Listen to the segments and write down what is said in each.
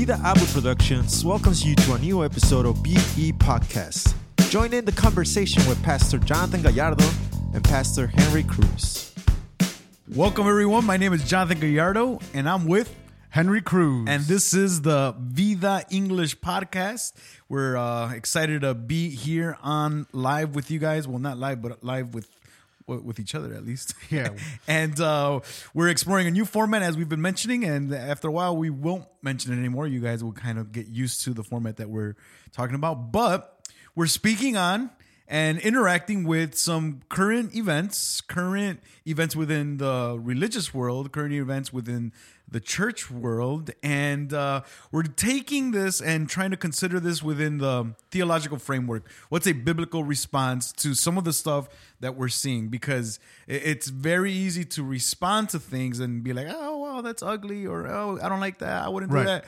Vida Abu Productions welcomes you to a new episode of VE Podcast. Join in the conversation with Pastor Jonathan Gallardo and Pastor Henry Cruz. Welcome, everyone. My name is Jonathan Gallardo, and I'm with Henry Cruz. And this is the Vida English podcast. We're uh, excited to be here on live with you guys. Well, not live, but live with with each other at least. Yeah. and uh, we're exploring a new format as we've been mentioning. And after a while, we won't mention it anymore. You guys will kind of get used to the format that we're talking about. But we're speaking on and interacting with some current events, current events within the religious world, current events within the church world. And uh, we're taking this and trying to consider this within the theological framework. What's a biblical response to some of the stuff that we're seeing? Because it's very easy to respond to things and be like, oh, well, that's ugly, or oh, I don't like that. I wouldn't Right. do that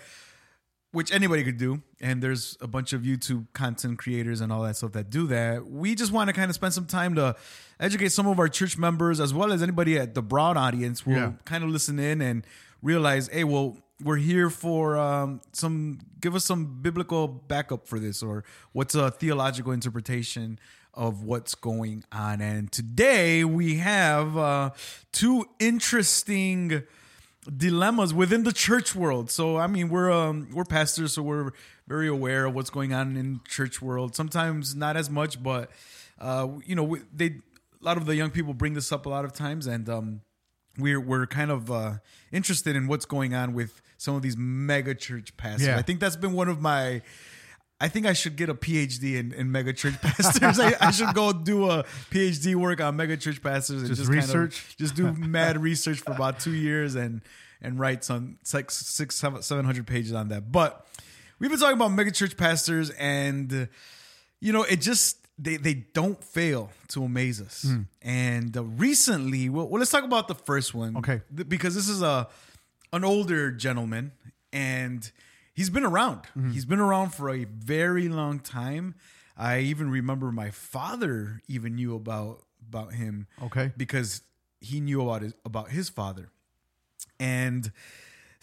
which anybody could do and there's a bunch of youtube content creators and all that stuff that do that we just want to kind of spend some time to educate some of our church members as well as anybody at the broad audience will Yeah. kind of listen in and realize hey well we're here for um, some give us some biblical backup for this or what's a theological interpretation of what's going on and today we have uh, two interesting dilemmas within the church world. So I mean, we're um, we're pastors, so we're very aware of what's going on in church world. Sometimes not as much, but uh, you know, they a lot of the young people bring this up a lot of times, and um, we're we're kind of uh, interested in what's going on with some of these mega church pastors. Yeah. I think that's been one of my. I think I should get a PhD in, in mega church pastors. I, I should go do a PhD work on mega church pastors and Just just, kind of- research? just do mad research for about two years and and write some six six seven seven hundred pages on that. But we've been talking about megachurch pastors, and you know, it just they they don't fail to amaze us. Hmm. And uh, recently, well, well, let's talk about the first one, Okay. Th- because this is a an older gentleman and. He's been around. Mm-hmm. He's been around for a very long time. I even remember my father even knew about about him Okay. because he knew about his about his father. And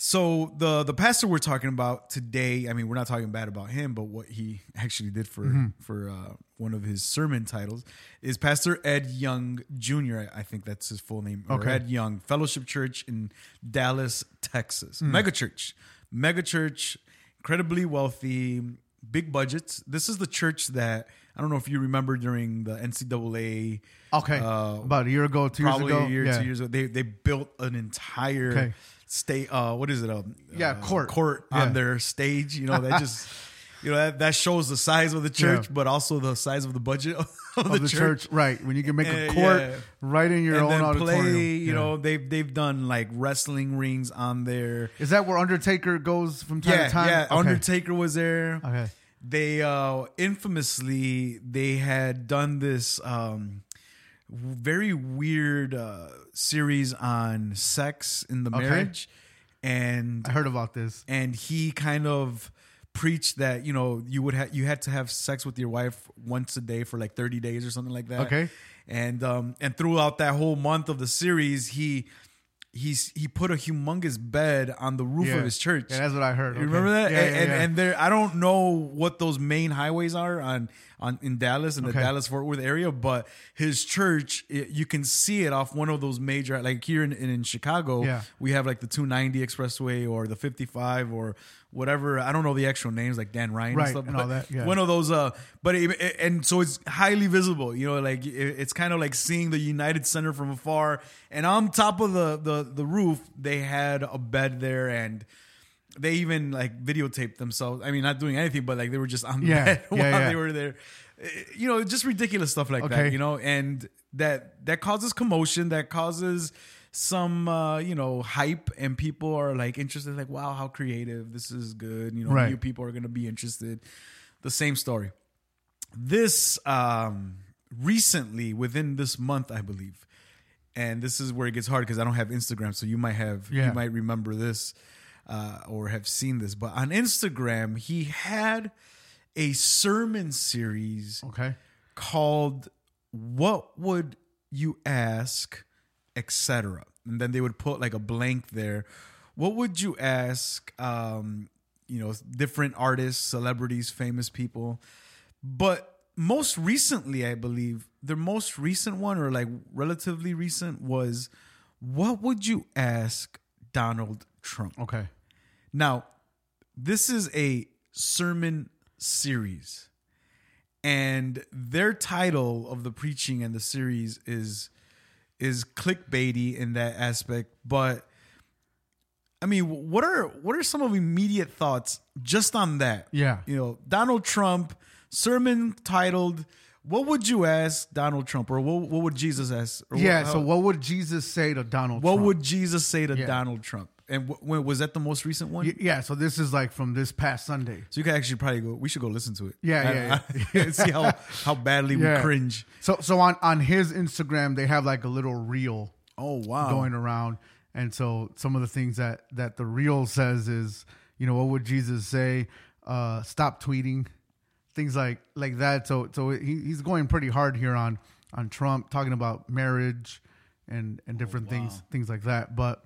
so the the pastor we're talking about today, I mean, we're not talking bad about him, but what he actually did for Mm-hmm. for uh, one of his sermon titles is Pastor Ed Young Jr. I think that's his full name. Or Ed Young Fellowship Church in Dallas, Texas. Hmm. Mega church. Mega church, incredibly wealthy, big budgets. This is the church that I don't know if you remember during the NCAA Okay. uh, About a year ago, two years ago. a year, yeah. two years ago. They they built an entire Okay. State. Uh, what is it? Um, Yeah, uh, court. court Yeah. on their stage. You know, that just you know that, that shows the size of the church, Yeah. but also the size of the budget of, Of the, church. right? When you can make a Uh, court yeah. right in your and own then auditorium. play. You know, they've they've done like wrestling rings on there. is that where Undertaker goes from time to time? yeah. Okay. Undertaker was there. Okay. They uh infamously they had done this um very weird uh series on sex in the Okay. marriage and I heard about this. and he kind of preached that you know you would have you had to have sex with your wife once a day for like 30 days or something like that Okay. and um and throughout that whole month of the series he he's he put a humongous bed on the roof Yeah. of his church Yeah, that's what I heard. you Okay. remember that? Yeah, and, yeah, and and there, I don't know what those main highways are on on in Dallas in the Okay. Dallas Fort Worth area, but his church, it- you can see it off one of those major, like here in in, in Chicago, Yeah. we have like the 290 expressway or the 55 or whatever. I don't know the actual names, like Dan Ryan Right, and stuff. and all that, yeah. One of those, uh, but it, it- and so it's highly visible. You know, like it, it's kind of like seeing the United Center from afar. And on top of the the the roof, they had a bed there and they even like videotaped themselves. I mean, not doing anything, but like they were just on the Yeah, bed yeah, while yeah. they were there. Eh, You know, just ridiculous stuff like that. You know, and that that causes commotion. That causes some uh, you know hype, and people are like interested. Like, wow, how creative! This is good. You know, Right. new people are gonna be interested. The same story. This um recently, within this month, I believe. And this is where it gets hard because I don't have Instagram, so you might have Yeah. you might remember this uh, or have seen this. But on Instagram, he had a sermon series Okay. called "What Would You Ask," etc. And then they would put like a blank there. What would you ask? Um, you know different artists, celebrities, famous people. But most recently, I believe their most recent one, or like relatively recent, was what would you ask Donald Trump? Okay. Now, this is a sermon series. And their title of the preaching and the series is is clickbaity in that aspect, but I mean, what are what are some of immediate thoughts just on that? Yeah. You know, Donald Trump sermon titled what would you ask Donald Trump or what, what would Jesus ask? Yeah. what, so uh, what would Jesus say to Donald Trump? what Trump? would Jesus say to Yeah. Donald Trump? And wh- when was that the most recent one? Y- yeah. So this is like from this past Sunday. So you can actually probably go. We should go listen to it. Yeah, yeah, I- I- see how how badly Yeah. we cringe. So so on on his Instagram they have like a little reel Oh wow! going around, and so some of the things that that the reel says is, you know, what would Jesus say? Uh, stop tweeting, things like like that. So so he, he's going pretty hard here on on Trump, talking about marriage and and different things things like that. But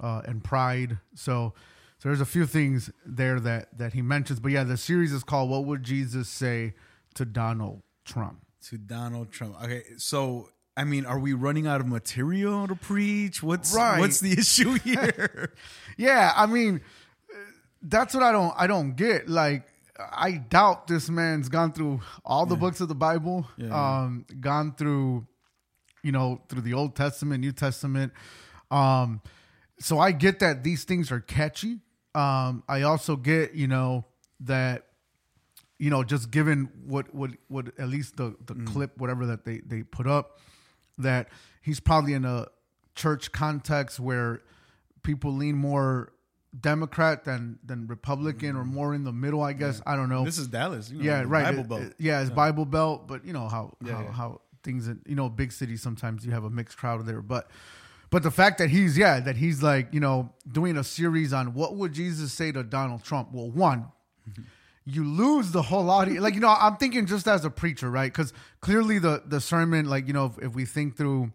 uh, and pride. So so there's a few things there that that he mentions. But yeah, the series is called "What Would Jesus Say to Donald Trump." to Donald Trump. Okay, so I mean, are we running out of material to preach? What's Right. what's the issue here? Yeah, I mean, that's what I don't I don't get. Like, I doubt this man's gone through all the books of the Bible, Yeah. um, gone through, you know, through the Old Testament, New Testament. Um, so I get that these things are catchy. Um, I also get, you know, that you know, just given what what what at least the the clip, whatever that they they put up, that he's probably in a church context where people lean more Democrat than than Republican or more in the middle. I guess I don't know. this is Dallas. You know, yeah, right. Bible Belt. it- yeah, it's Bible Belt, but you know how Yeah, how, yeah. how things in you know big cities sometimes you have a mixed crowd there, but. But the fact that he's yeah that he's like you know doing a series on what would Jesus say to Donald Trump? Well, one, you lose the whole audience. Like you know, I'm thinking just as a preacher, right? Because clearly the the sermon, like you know, if, if we think through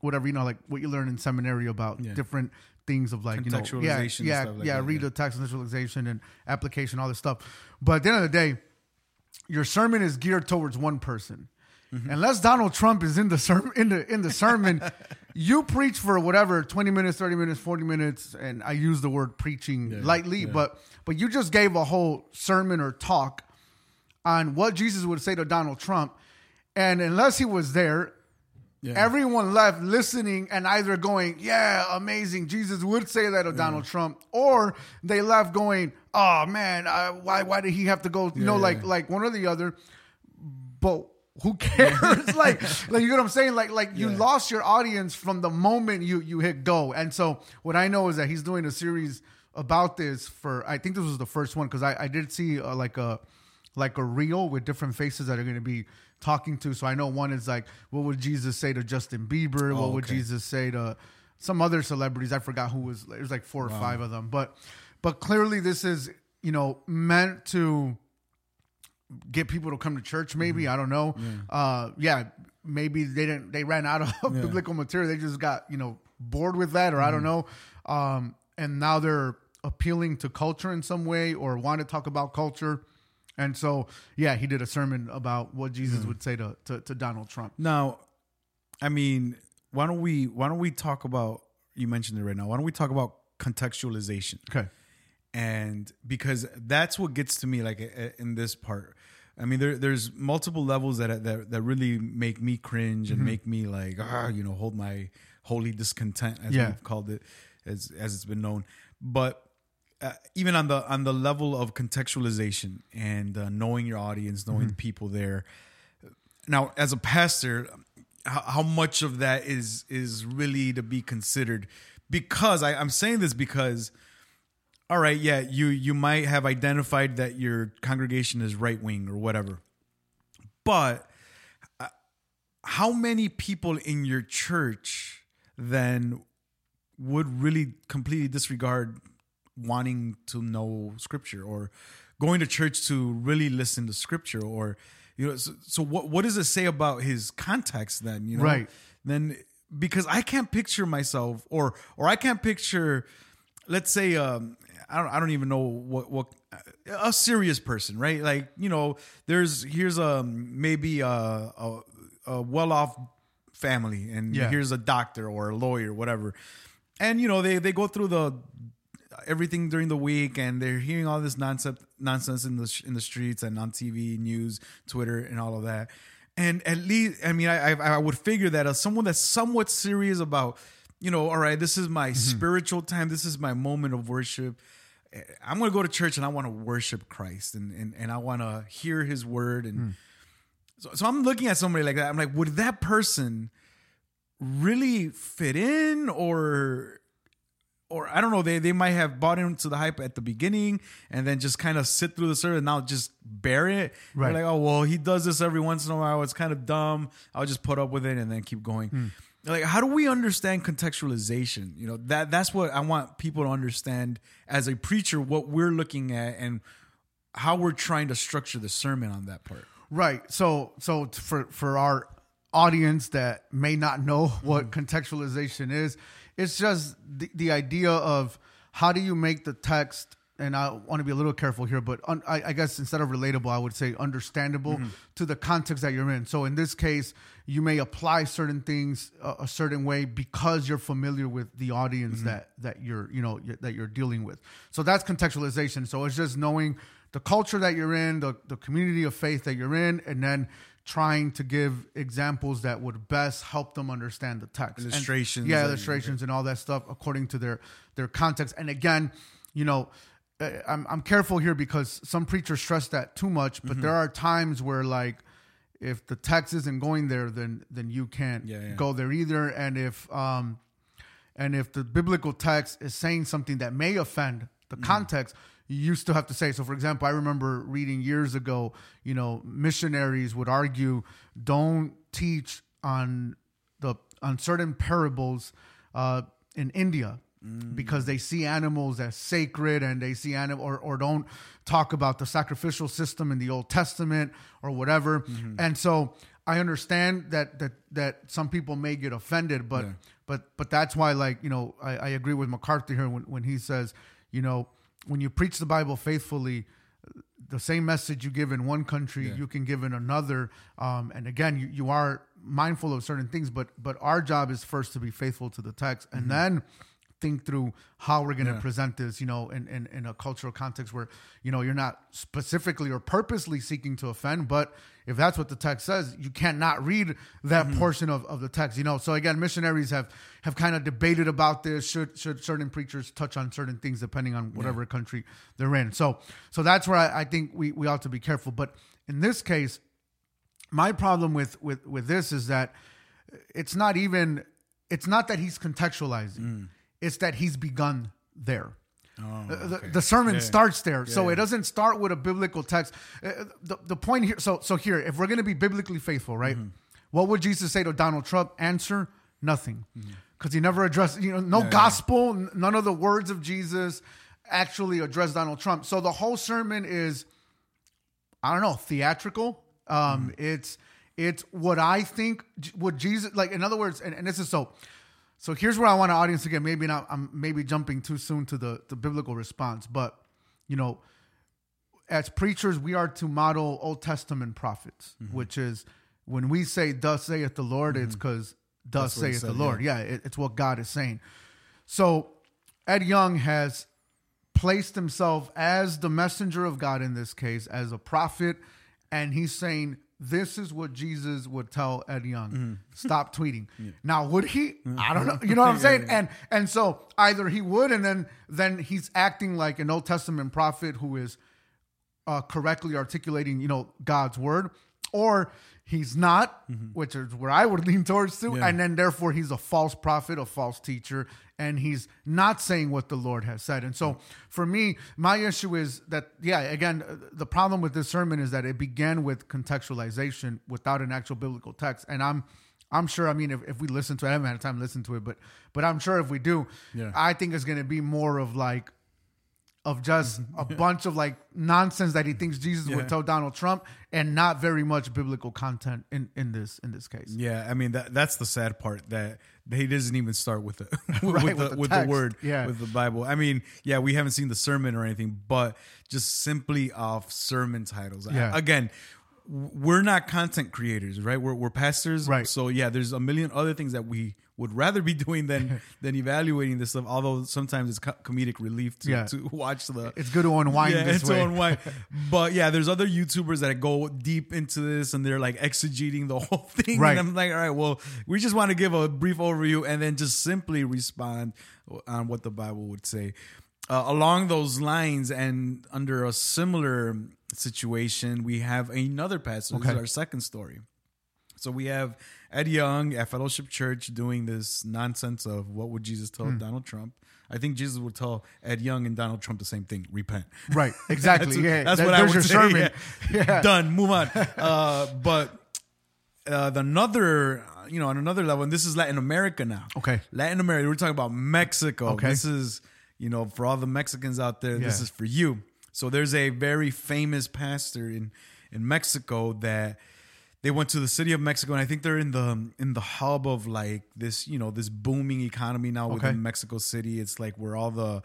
whatever you know, like what you learn in seminary about Yeah. different things of like you know, yeah, yeah, like yeah, that, read yeah. the text contextualization and application, all this stuff. But at the end of the day, your sermon is geared towards one person. Mm-hmm. Unless Donald Trump is in the sermon, in the in the sermon, you preach for whatever twenty minutes, thirty minutes, forty minutes, and I use the word preaching lightly, but but you just gave a whole sermon or talk on what Jesus would say to Donald Trump, and unless he was there, Yeah. everyone left listening and either going, "Yeah, amazing, Jesus would say that to Donald Trump," or they left going, "Oh man, uh, why why did he have to go?" You know, Yeah, like like one or the other. But who cares? like like you know what I'm saying? Like like you Yeah. lost your audience from the moment you you hit go. And so what I know is that he's doing a series about this for I think this was the first one because I I did see uh, like a like a reel with different faces that are going to be talking to. So I know one is like, what would Jesus say to Justin Bieber? what would okay. Jesus say to some other celebrities? I forgot who was. There's like four or five of them, but but clearly this is you know meant to get people to come to church. Maybe I don't know. Uh, yeah, maybe they didn't. They ran out of biblical material. They just got you know bored with that, or I don't know. Um, and now they're appealing to culture in some way, or want to talk about culture. And so, yeah, he did a sermon about what Jesus would say to, to to Donald Trump. Now, I mean, why don't we why don't we talk about you mentioned it right now? Why don't we talk about contextualization? Okay. and because that's what gets to me like in this part i mean there, there's multiple levels that, that that really make me cringe Mm-hmm. and make me like ah, you know hold my holy discontent as Yeah. we've called it as as it's been known but uh, even on the on the level of contextualization and uh, knowing your audience knowing the people there now as a pastor how, how much of that is is really to be considered because I, i'm saying this because all right, yeah, you you might have identified that your congregation is right wing or whatever, but uh, how many people in your church then would really completely disregard wanting to know scripture or going to church to really listen to scripture or you know so, so what what does it say about his context then you know Right. then because I can't picture myself or or I can't picture let's say um I don't I don't even know what what a serious person, right? Like you know, there's here's a maybe a a, a well off family, and Yeah. here's a doctor or a lawyer, whatever, and you know they they go through the everything during the week and they're hearing all this nonsense nonsense in the sh- in the streets and on TV news Twitter and all of that and at least I mean I I, I would figure that as someone that's somewhat serious about you know all right this is my mm-hmm. spiritual time this is my moment of worship I'm going to go to church and I want to worship Christ and and, and I want to hear his word and so, so I'm looking at somebody like that I'm like would that person really fit in or or I don't know, they they might have bought into the hype at the beginning and then just kind of sit through the service and now just bear it. Right. They're like, oh well, he does this every once in a while. It's kind of dumb. I'll just put up with it and then keep going. Hmm. Like, how do we understand contextualization? You know, that that's what I want people to understand as a preacher, what we're looking at and how we're trying to structure the sermon on that part. Right. So so for for our audience that may not know what Mm-hmm. contextualization is, it's just the, the idea of how do you make the text and I want to be a little careful here, but un, I, I guess instead of relatable, I would say understandable Mm-hmm. to the context that you're in. So in this case, you may apply certain things a, a certain way because you're familiar with the audience Mm-hmm. that that you're you know y- that you're dealing with. So that's contextualization. So it's just knowing the culture that you're in, the, the community of faith that you're in, and then trying to give examples that would best help them understand the text. And- Illustrations yeah, and- illustrations and all that stuff according to their their context. And again, you know, I'm I'm careful here because some preachers stress that too much, but Mm-hmm. there are times where like if the text isn't going there, then then you can't Yeah, yeah. go there either. And if um and if the biblical text is saying something that may offend the Mm. context, you still have to say. So, for example, I remember reading years ago, you know, missionaries would argue, don't teach on the on certain parables uh, in India because they see animals as sacred and they see animal or, or don't talk about the sacrificial system in the Old Testament or whatever. And so I understand that that that some people may get offended, but Yeah. but but that's why like you know I, I agree with McCarthy here when, when he says you know when you preach the Bible faithfully the same message you give in one country Yeah. you can give in another um, and again you, you are mindful of certain things but but our job is first to be faithful to the text and then think through how we're going to. Yeah. present this you know in, in in a cultural context where you know you're not specifically or purposely seeking to offend but if that's what the text says you cannot read that Mm-hmm. portion of, of the text you know so again missionaries have have kind of debated about this should should certain preachers touch on certain things depending on whatever country they're in so so that's where I, I think we we ought to be careful but in this case my problem with with with this is that it's not even it's not that he's contextualizing it's that he's begun there oh, uh, the, the sermon Yeah. starts there so yeah. it doesn't start with a biblical text uh, uh, the, the point here so so here if we're going to be biblically faithful right mm-hmm. what would jesus say to donald trump answer nothing mm-hmm. because he never addressed you know no gospel none of the words of jesus actually address donald trump so the whole sermon is I don't know, theatrical. Um, mm-hmm. it's it's what I think what Jesus like. In other words, and, and this is so. So here's where I want our audience to get. Maybe not. I'm maybe jumping too soon to the the biblical response, but you know, as preachers, we are to model Old Testament prophets, mm-hmm. which is when we say "Thus saith the Lord," it's mm-hmm. because "Thus That's what he saith the said, Lord." Yeah, it, it's what God is saying. So Ed Young has placed himself as the messenger of God in this case, as a prophet, and he's saying, This is what Jesus would tell Ed Young. Stop tweeting. Now, would he? I don't know. You know what I'm saying? And and so either he would, and then then he's acting like an Old Testament prophet who is uh, correctly articulating, you know, God's word, or he's not, which is where I would lean towards too, Yeah. and then therefore he's a false prophet, a false teacher, and he's not saying what the Lord has said. And so for me, my issue is that, yeah, again, uh, the problem with this sermon is that it began with contextualization without an actual biblical text, and I'm. I'm sure. I mean, if, if we listen to it, I haven't had time to listen to it, but but I'm sure if we do, Yeah. I think it's going to be more of like of just mm-hmm. a bunch of like nonsense that he thinks Jesus Yeah. would tell Donald Trump, and not very much biblical content in in this in this case. Yeah, I mean that that's the sad part that he doesn't even start with the Right, with, with the, the with the word Yeah. with the Bible. I mean, yeah, we haven't seen the sermon or anything, but just simply off sermon titles. Yeah. Again, we're not content creators, right? We're we're pastors, Right. So yeah, there's a million other things that we would rather be doing than than evaluating this stuff. Although sometimes it's co- comedic relief to, Yeah. to watch the It's good to unwind yeah, this it's way. on why. But yeah, there's other YouTubers that go deep into this and they're like exegeting the whole thing. Right. And I'm like, all right, well, we just want to give a brief overview and then just simply respond on what the Bible would say. Uh, along those lines and under a similar situation, we have another pastor. This is Okay. our second story. So we have Ed Young at Fellowship Church doing this nonsense of what would Jesus tell Hmm. Donald Trump. I think Jesus would tell Ed Young and Donald Trump the same thing: repent. Right, exactly. That's, yeah, that's There- what I would your say. sermon. Yeah. Yeah. Done. Move on. Uh, but uh, the another, you know, on another level, and this is Latin America now. Okay. Latin America. We're talking about Mexico. Okay. This is, you know, for all the Mexicans out there, this is for you. So there's a very famous pastor in in Mexico that they went to the city of Mexico, and I think they're in the in the hub of like this, you know, this booming economy now Okay. within Mexico City. It's like where all the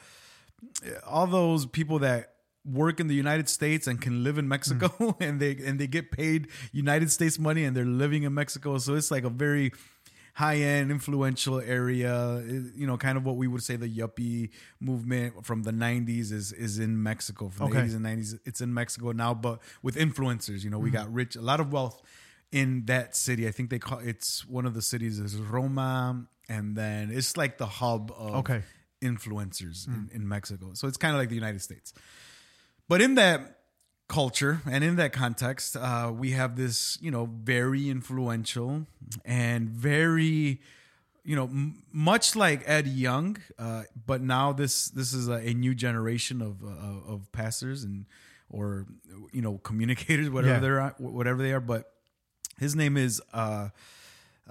all those people that work in the United States and can live in Mexico Hmm. and they and they get paid United States money and they're living in Mexico. So it's like a very high end, influential area. You know, kind of what we would say the yuppie movement from the '90s is is in Mexico. From Okay. the '80s and '90s, it's in Mexico now, but with influencers. You know, Hmm. we got rich, a lot of wealth in that city. I think they call it's one of the cities is Roma, and then it's like the hub of Okay. influencers in, in Mexico. So it's kind of like the United States. But in that culture and in that context, uh, we have this, you know, very influential and very, you know, m- much like Ed Young, uh, but now this this is a, a new generation of uh, of pastors and or you know communicators, whatever Yeah. they're whatever they are. But his name is uh,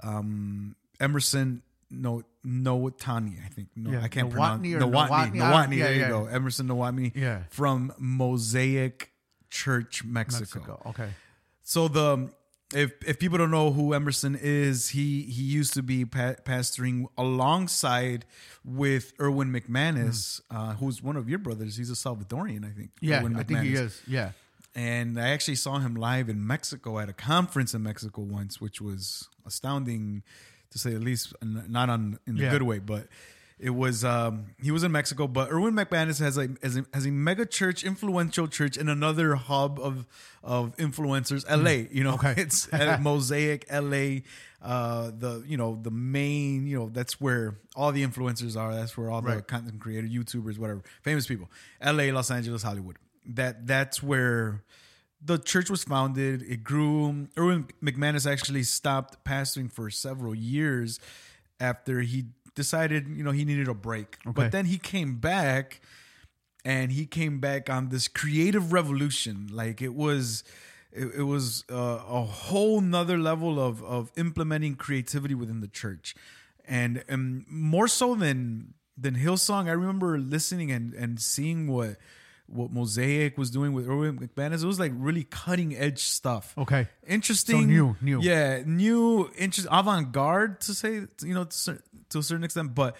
um, Emerson No Nowatani, I think. No, Yeah, I can't Nowotny pronounce or. Nowotny, Nowotny. Yeah, there you yeah. go. Emerson Nowotny. Yeah. From Mosaic Church, Mexico. Mexico. Okay. So the if if people don't know who Emerson is, he he used to be pa- pastoring alongside with Erwin McManus, uh, who's one of your brothers. He's a Salvadorian, I think. Yeah, Erwin I think he is. Yeah. And I actually saw him live in Mexico at a conference in Mexico once, which was astounding to say the least. Not on in a Yeah. good way, but it was. Um, he was in Mexico, but Erwin McManus has a, has a has a mega church, influential church and another hub of of influencers, L.A. You know, Okay. it's at Mosaic, L.A. Uh, the you know the main you know that's where all the influencers are. That's where all the Right. content creator, YouTubers, whatever, famous people. L.A., Los Angeles, Hollywood. That that's where the church was founded. It grew. Erwin McManus actually stopped pastoring for several years after he decided, you know, he needed a break. Okay. But then he came back and he came back on this creative revolution. Like it was it, it was uh, a whole nother level of of implementing creativity within the church. And and more so than than Hillsong, I remember listening and and seeing what what Mosaic was doing with Erwin McManus. It was like really cutting edge stuff. Okay. Interesting. So new, new. Yeah, new, interest, avant garde to say, you know, to, to a certain extent, but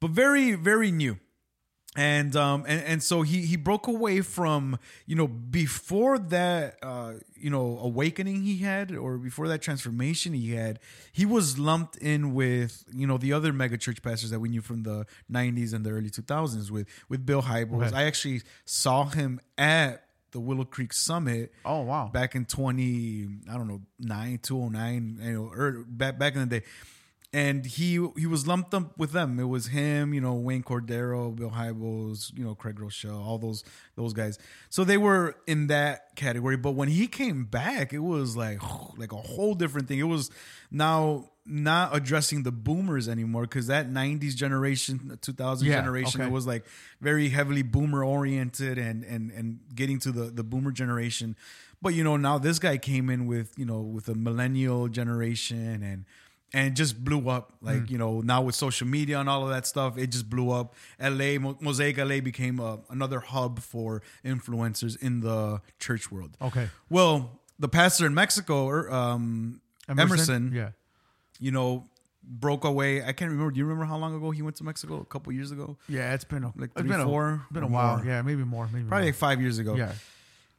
but very, very new. And um and, and so he he broke away from you know before that uh you know awakening he had or before that transformation he had he was lumped in with you know the other mega church pastors that we knew from the 90s and the early 2000s with with Bill Hybels. Okay. I actually saw him at the Willow Creek Summit Oh wow. back in 20 i don't know 9 209 you know or back back in the day and he he was lumped up with them. It was him you know wayne cordeiro bill hybels you know craig groeschel all those those guys. So they were in that category. But when he came back it was like like a whole different thing. It was now not addressing the boomers anymore because that 90s generation 2000 Yeah, generation okay. it was like very heavily boomer oriented and and and getting to the the boomer generation. But you know now this guy came in with you know with a millennial generation and and it just blew up. Like Mm. you know, now with social media and all of that stuff, it just blew up. LA Mosaic LA became a, another hub for influencers in the church world. Okay. Well, the pastor in Mexico, er, um, Emerson, Yeah. you know, broke away. I can't remember. Do you remember how long ago he went to Mexico? A couple years ago, Yeah, it's been a, Like it's three, been a, four been a while. more. Yeah, maybe more. Maybe probably more. like five years ago. Yeah.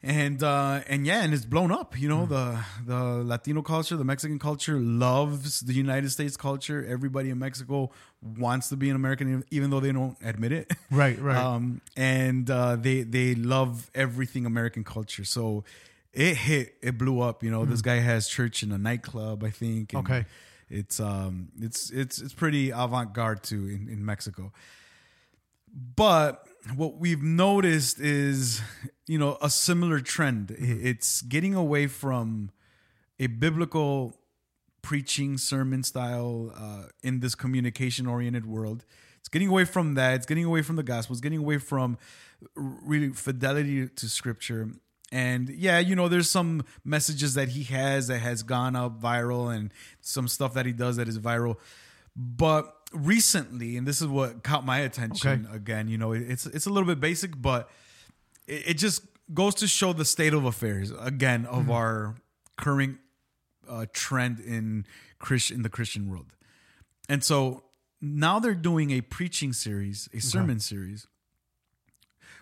And uh and yeah and it's blown up you know the the latino culture the mexican culture loves the united states culture. Everybody in mexico wants to be an american even though they don't admit it. Right, right. um and uh they they love everything american culture. So it hit it blew up you know. This guy has church in a nightclub i think and Okay. it's um it's it's it's pretty avant-garde too in, in mexico. But what we've noticed is, you know, a similar trend. It's getting away from a biblical preaching sermon style uh, in this communication oriented world. It's getting away from that. It's getting away from the gospel. It's getting away from really fidelity to scripture. And yeah, you know, there's some messages that he has that has gone up viral and some stuff that he does that is viral. But recently, and this is what caught my attention Okay. again, you know, it's it's a little bit basic, but it, it just goes to show the state of affairs again of our current uh, trend in Christian in the Christian world. And so now they're doing a preaching series, a sermon series,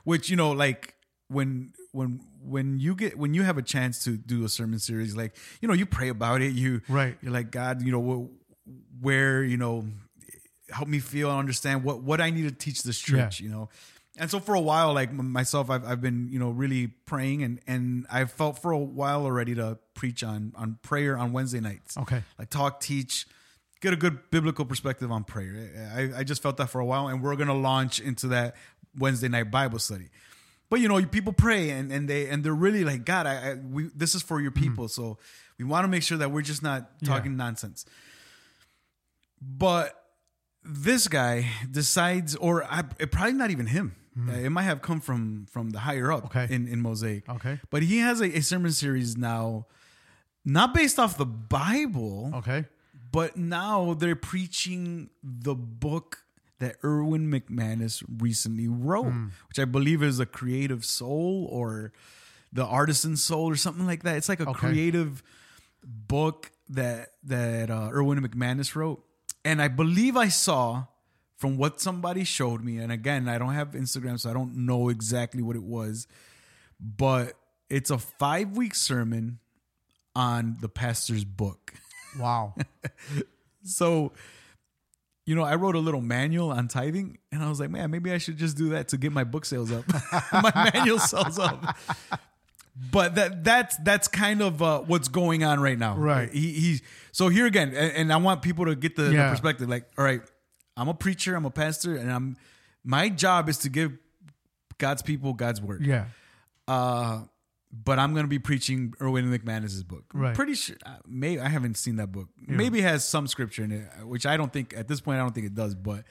which you know, like when when when you get when you have a chance to do a sermon series, like you know, you pray about it, you Right. you're like God, you know, wh- where you know, help me feel and understand what what I need to teach this church, you know. And so for a while, like myself, I've, I've been, you know, really praying and, and I felt for a while already to preach on, on prayer on Wednesday nights. Okay. Like talk, teach, get a good biblical perspective on prayer. I, I just felt that for a while and we're going to launch into that Wednesday night Bible study. But you know, people pray and, and they, and they're really like, God, I, I we, this is for your mm-hmm. people. So we want to make sure that we're just not talking nonsense. But this guy decides, or I, it probably not even him. Uh, It might have come from from the higher up Okay. in in Mosaic. Okay. but he has a, a sermon series now, not based off the Bible, Okay. but now they're preaching the book that Erwin McManus recently wrote, which I believe is a creative soul or the artisan soul or something like that. It's like a Okay. creative book that that uh, Erwin McManus wrote, and I believe I saw from what somebody showed me. And again, I don't have Instagram, so I don't know exactly what it was, but it's a five week sermon on the pastor's book. Wow. So, you know, I wrote a little manual on tithing, and I was like, man, maybe I should just do that to get my book sales up. my manual sells up. But that that's that's kind of uh, what's going on right now. Right. He he's so here again, and, and I want people to get the, the perspective. Like, all right, I'm a preacher, I'm a pastor, and I'm my job is to give God's people God's word. Yeah. Uh, but I'm going to be preaching Erwin McManus's book. I'm Pretty sure. uh, Maybe I haven't seen that book. Maybe it has some scripture in it, which I don't think at this point I don't think it does. But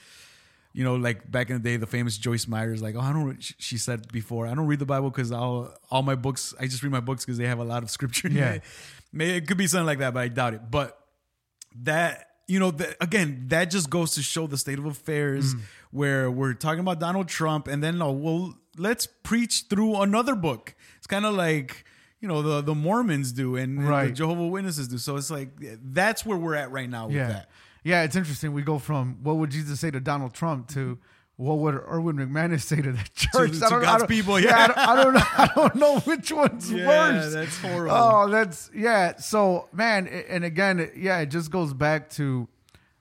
you know, like back in the day, the famous Joyce Myers, like, oh, I don't. She said before, I don't read the Bible because all all my books, I just read my books because they have a lot of scripture. Yeah. it. Maybe it could be something like that, but I doubt it. But that you know that again that just goes to show the state of affairs Mm. where we're talking about donald trump and then oh well let's preach through another book it's kind of like you know the the mormons do and, and the jehovah witnesses do so it's like that's where we're at right now with Yeah. that Yeah, it's interesting. We go from what would Jesus say to Donald Trump to what would Erwin McManus say to the church? to God's people, I yeah. don't, I don't know. I don't know which one's Yeah, worse. that's horrible. Oh, that's yeah. So man, and again, yeah, it just goes back to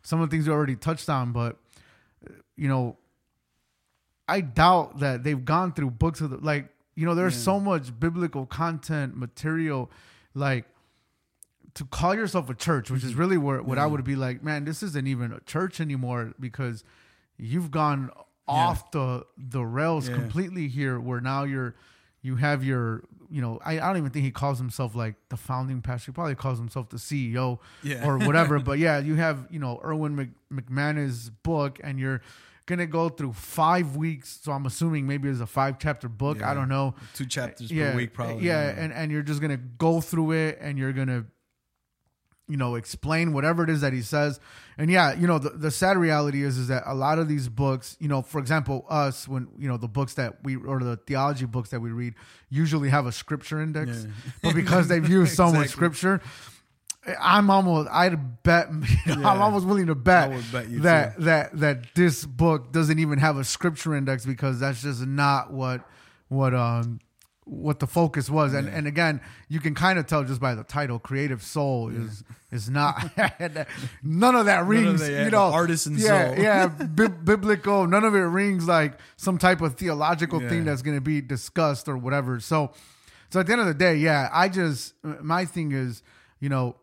some of the things we already touched on, but you know, I doubt that they've gone through books of the, like you know, there's so much biblical content material, like to call yourself a church, which is Mm-hmm. really where what I would be like, man, this isn't even a church anymore because you've gone off the the rails Yeah. completely here where now you're you have your you know I, I don't even think he calls himself like the founding pastor he probably calls himself the ceo Yeah. or whatever but yeah you have you know erwin Mc, mcmanus book and you're gonna go through five weeks so i'm assuming maybe it's a five chapter book i don't know two chapters yeah, per week probably Yeah, and and you're just gonna go through it, and you're gonna you know, explain whatever it is that he says. And yeah, you know, the, the sad reality is is that a lot of these books, you know, for example, us when you know the books that we or the theology books that we read usually have a scripture index, Yeah. but because they've used so much scripture. I'm almost. I'd bet. You know, I'm almost willing to bet, bet that that that this book doesn't even have a scripture index because that's just not what what um what the focus was. And and again, you can kind of tell just by the title, "Creative Soul" is is not none of that rings. that, yeah, you know, the artisan yeah, soul. yeah, bi- biblical. None of it rings like some type of theological thing that's going to be discussed or whatever. So, so at the end of the day, yeah, I just uh, my thing is, you know,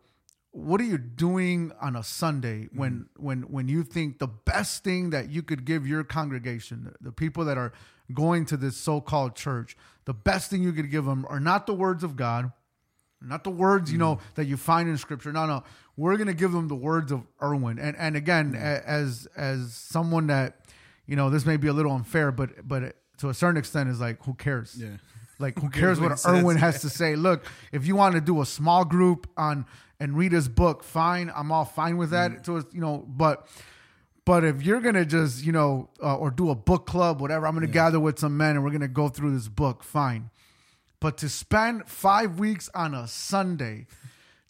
what are you doing on a Sunday mm-hmm. when when when you think the best thing that you could give your congregation, the, the people that are going to this so-called church, the best thing you could give them are not the words of God, not the words you know mm. that you find in Scripture. No, no, we're gonna give them the words of Erwin. And and again, mm. a- as as someone that you know, this may be a little unfair, but but to a certain extent, is like, who cares? Yeah. Like, who cares what what he says. Erwin has to say? Look, if you want to do a small group on and read his book, fine. I'm all fine with that. Mm. To a- you know, but but if you're gonna just you know uh, or do a book club, whatever, I'm gonna gather with some men and we're gonna go through this book, fine. But to spend five weeks on a Sunday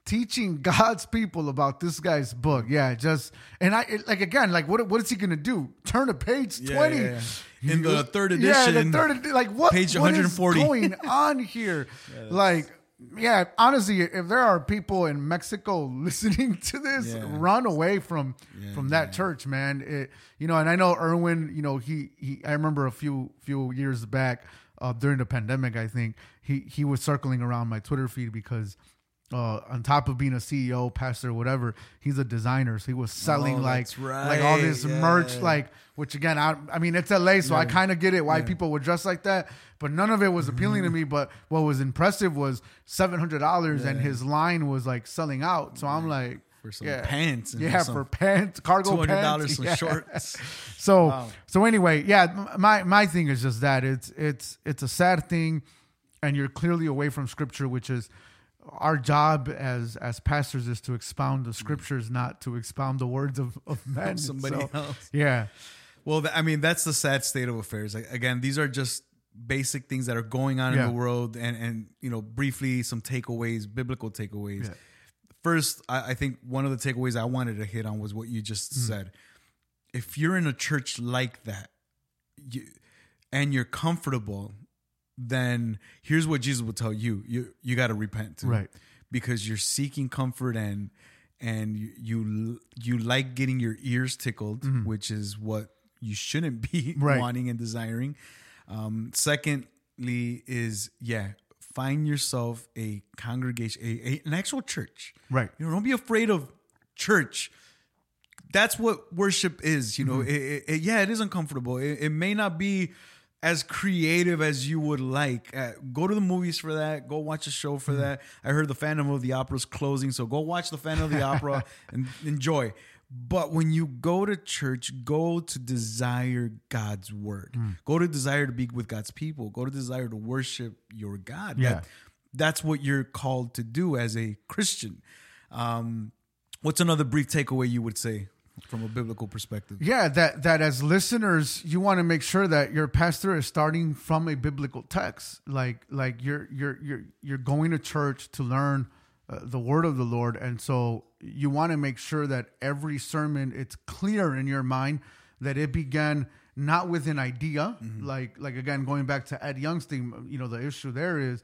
teaching God's people about this guy's book, yeah, just and I it- like again, like what what is he gonna do? Turn to page Yeah, twenty. yeah, yeah. In the third edition. Yeah, the third like what page what is 140. going on here? like yeah, honestly, if there are people in Mexico listening to this, Yeah. run away from Yeah, from that church, man. It, you know, and I know Erwin. You know, he he. I remember a few few years back uh, during the pandemic. I think he he was circling around my Twitter feed because. Uh, on top of being a CEO, pastor, whatever, he's a designer. So he was selling Oh, like that's like all this right, merch, like which again, I, I mean, it's LA, so I kind of get it why Yeah. people would dress like that. But none of it was appealing to me. But what was impressive was seven hundred dollars, and his line was like selling out. So I'm like, for some yeah. pants and yeah, for pants, cargo two hundred pants, dollars some yeah. shorts. So Wow. so anyway, yeah, my my thing is just that it's it's it's a sad thing, and you're clearly away from scripture, which is our job as as pastors is to expound the scriptures, not to expound the words of of men. somebody So, else. Yeah, Well, I mean, that's the sad state of affairs. Like, again, these are just basic things that are going on Yeah. in the world, and and you know, briefly some takeaways, biblical takeaways. Yeah. First, I, I think one of the takeaways I wanted to hit on was what you just Mm. said. If you're in a church like that, you, and you're comfortable, then here's what Jesus will tell you: you you got to repent. Right. Because you're seeking comfort and and you you, you like getting your ears tickled, which is what you shouldn't be Mm-hmm. Right. wanting and desiring. Um, secondly, is yeah, find yourself a congregation, a, a an actual church. Right. You know, don't be afraid of church. That's what worship is. You know, Mm-hmm. it, it, it- yeah, it is uncomfortable. It may not be as creative as you would like. Uh, go to the movies for that. Go watch a show for that. I heard the Phantom of the Opera is closing, so go watch the Phantom of the Opera and enjoy. But when you go to church, go to desire God's word. Mm. Go to desire to be with God's people. Go to desire to worship your God. Yeah. That- that's what you're called to do as a Christian. Um, what's another brief takeaway you would say from a biblical perspective? Yeah, that that as listeners, you want to make sure that your pastor is starting from a biblical text. Like like you're you're you're you're going to church to learn uh, the word of the Lord, and so you want to make sure that every sermon it's clear in your mind that it began not with an idea, like like again going back to Ed Young's thing. You know, the issue there is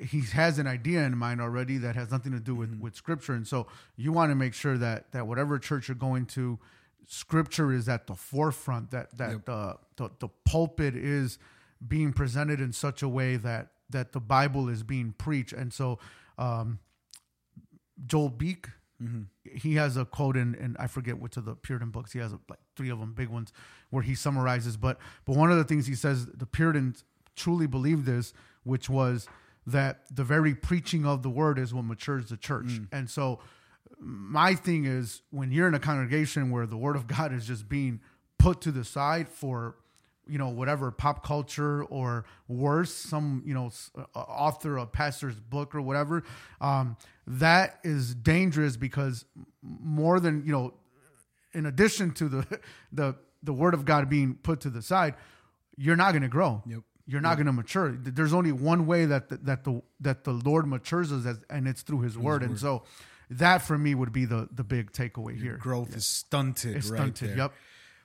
he has an idea in mind already that has nothing to do with, with scripture. And so you want to make sure that that whatever church you're going to scripture is at the forefront that that Yep. the, the the pulpit is being presented in such a way that that the bible is being preached. And so um joel beeke he has a quote in and i forget which of the puritan books he has like three of them big ones where he summarizes. But but one of the things he says the puritans truly believe this which was that the very preaching of the word is what matures the church. And so my thing is when you're in a congregation where the word of God is just being put to the side for you know whatever pop culture or worse some you know uh, author of pastor's book or whatever um, that is dangerous because more than you know in addition to the the the word of god being put to the side you're not going to grow. Yep. You're not going to mature there's only one way that the, that the that the lord matures us as, and it's through his word and so that for me would be the the big takeaway here Growth is stunted. it's right stunted there. yep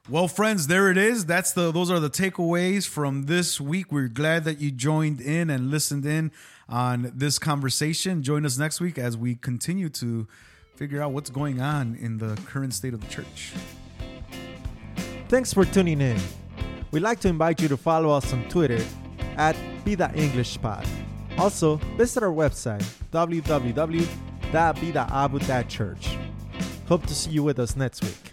Well, friends, there it is. That's the those are the takeaways from this week. We're glad that you joined in and listened in on this conversation. Join us next week as we continue to figure out what's going on in the current state of the church. Thanks for tuning in. We'd like to invite you to follow us on Twitter at VidaEnglishPod. Also, visit our website www.betheabu.church. Hope to see you with us next week.